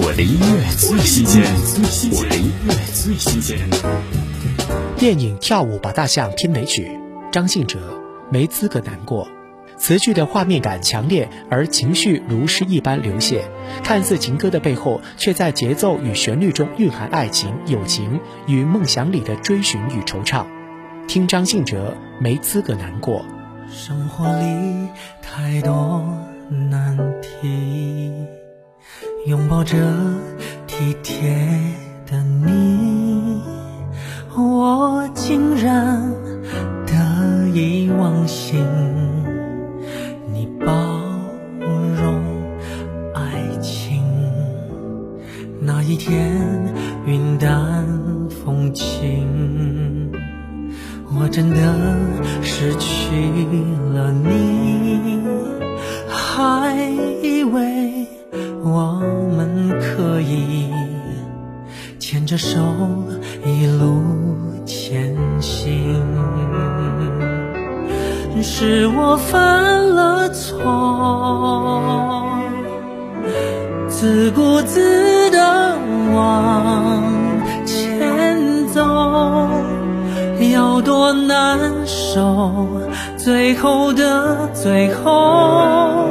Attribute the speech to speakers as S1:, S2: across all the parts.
S1: 我的音乐最新鲜，我的音乐最新鲜。
S2: 电影《跳舞吧大象》片尾曲，张信哲没资格难过。词句的画面感强烈，而情绪如诗一般流泻。看似情歌的背后，却在节奏与旋律中蕴含爱情、友情与梦想里的追寻与惆怅。听张信哲没资格难过。
S3: 生活里拥抱着体贴的你，我竟然得意忘形。你包容爱情，那一天云淡风轻。我真的失去了你，还以为我牵着手一路前行。是我犯了错，自顾自的往前走。要多难受，最后的最后，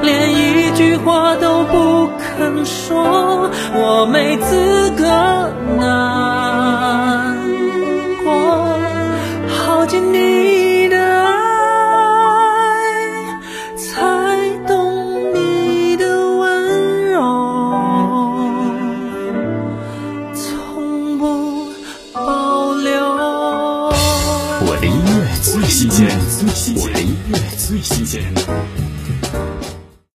S3: 连一句话都不肯说，我没资格耗尽你的爱，才懂你的温柔，从不保留。
S1: 我的音乐最新鲜，我的音乐最新鲜。